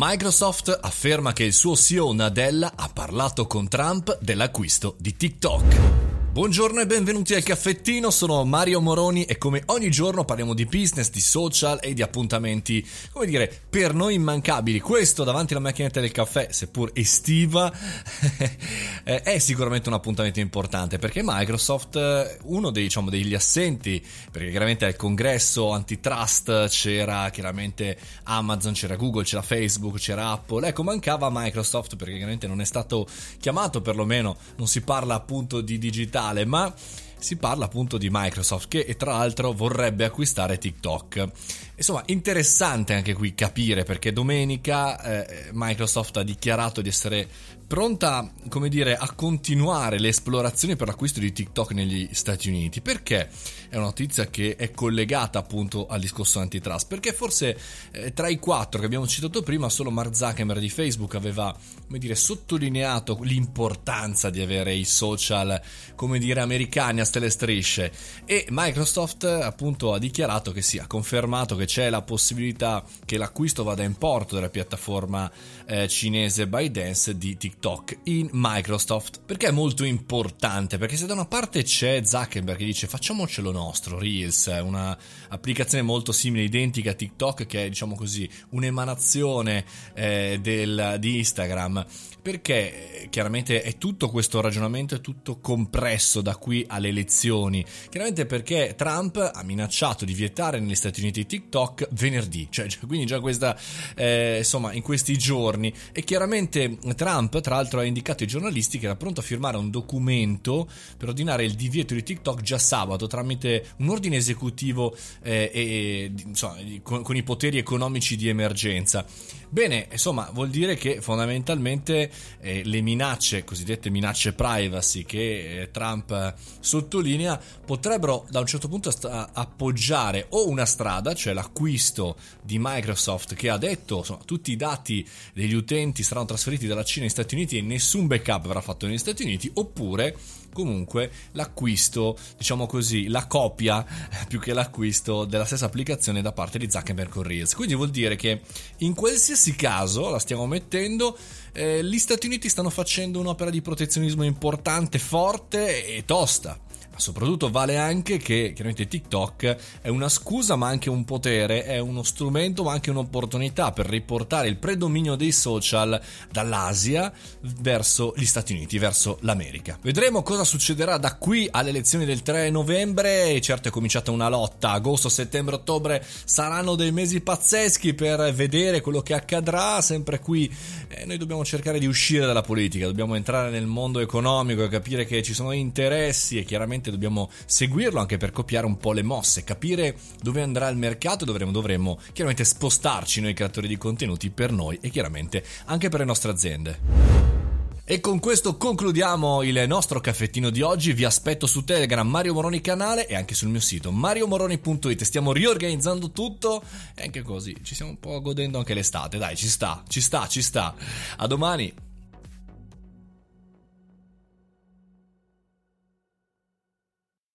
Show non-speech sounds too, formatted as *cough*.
Microsoft afferma che il suo CEO Nadella ha parlato con Trump dell'acquisto di TikTok. Buongiorno e benvenuti al caffettino, sono Mario Moroni e come ogni giorno parliamo di business, di social e di appuntamenti, come dire, per noi immancabili. Questo davanti alla macchinetta del caffè, seppur estiva, *laughs* è sicuramente un appuntamento importante perché Microsoft, uno dei, diciamo, degli assenti, perché chiaramente al congresso antitrust c'era chiaramente Amazon, c'era Google, c'era Facebook, c'era Apple, ecco mancava Microsoft perché chiaramente non è stato chiamato perlomeno, non si parla appunto di digitale digitale, ma si parla appunto di Microsoft che tra l'altro vorrebbe acquistare TikTok. Insomma, interessante anche qui capire perché domenica eh, Microsoft ha dichiarato di essere pronta, come dire, a continuare le esplorazioni per l'acquisto di TikTok negli Stati Uniti. Perché? È una notizia che è collegata appunto al discorso antitrust. Perché forse eh, tra i quattro che abbiamo citato prima, solo Mark Zuckerberg di Facebook aveva, come dire, sottolineato l'importanza di avere i social, come dire, americani a stelle strisce. E Microsoft appunto ha dichiarato che sì, ha confermato che c'è la possibilità che l'acquisto vada in porto della piattaforma eh, cinese ByteDance di TikTok in Microsoft. Perché è molto importante? Perché se da una parte c'è Zuckerberg che dice facciamocelo nostro, Reels, una applicazione molto simile, identica a TikTok, che è diciamo così un'emanazione eh, del, di Instagram, perché eh, chiaramente è tutto questo ragionamento, è tutto compresso da qui alle elezioni. Chiaramente perché Trump ha minacciato di vietare negli Stati Uniti TikTok venerdì, cioè quindi già questa, eh, insomma, in questi giorni. E chiaramente Trump, tra l'altro, ha indicato ai giornalisti che era pronto a firmare un documento per ordinare il divieto di TikTok già sabato tramite un ordine esecutivo eh, e, insomma, con, con i poteri economici di emergenza. Bene, insomma, vuol dire che fondamentalmente eh, le minacce, cosiddette minacce privacy che eh, Trump sottolinea, potrebbero da un certo punto appoggiare o una strada, cioè l'acquisto di Microsoft che ha detto insomma, tutti i dati degli utenti saranno trasferiti dalla Cina agli Stati Uniti e nessun backup verrà fatto negli Stati Uniti, oppure comunque l'acquisto, diciamo così, la copia *laughs* più che l'acquisto della stessa applicazione da parte di Zuckerberg con Reels. Quindi vuol dire che in qualsiasi caso la stiamo mettendo, eh, gli Stati Uniti stanno facendo un'opera di protezionismo importante, forte e tosta soprattutto vale anche che chiaramente TikTok è una scusa ma anche un potere, è uno strumento ma anche un'opportunità per riportare il predominio dei social dall'Asia verso gli Stati Uniti, verso l'America. Vedremo cosa succederà da qui alle elezioni del 3 novembre, certo è cominciata una lotta, agosto, settembre, ottobre saranno dei mesi pazzeschi per vedere quello che accadrà, sempre qui eh, noi dobbiamo cercare di uscire dalla politica, dobbiamo entrare nel mondo economico e capire che ci sono interessi e chiaramente chiaramente dobbiamo seguirlo anche per copiare un po' le mosse, capire dove andrà il mercato dovremo, dovremo chiaramente spostarci noi creatori di contenuti per noi e chiaramente anche per le nostre aziende. E con questo concludiamo il nostro caffettino di oggi. Vi aspetto su Telegram Mario Moroni canale e anche sul mio sito mariomoroni.it. Stiamo riorganizzando tutto e anche così ci stiamo un po' godendo anche l'estate. Dai, ci sta, ci sta, ci sta. A domani.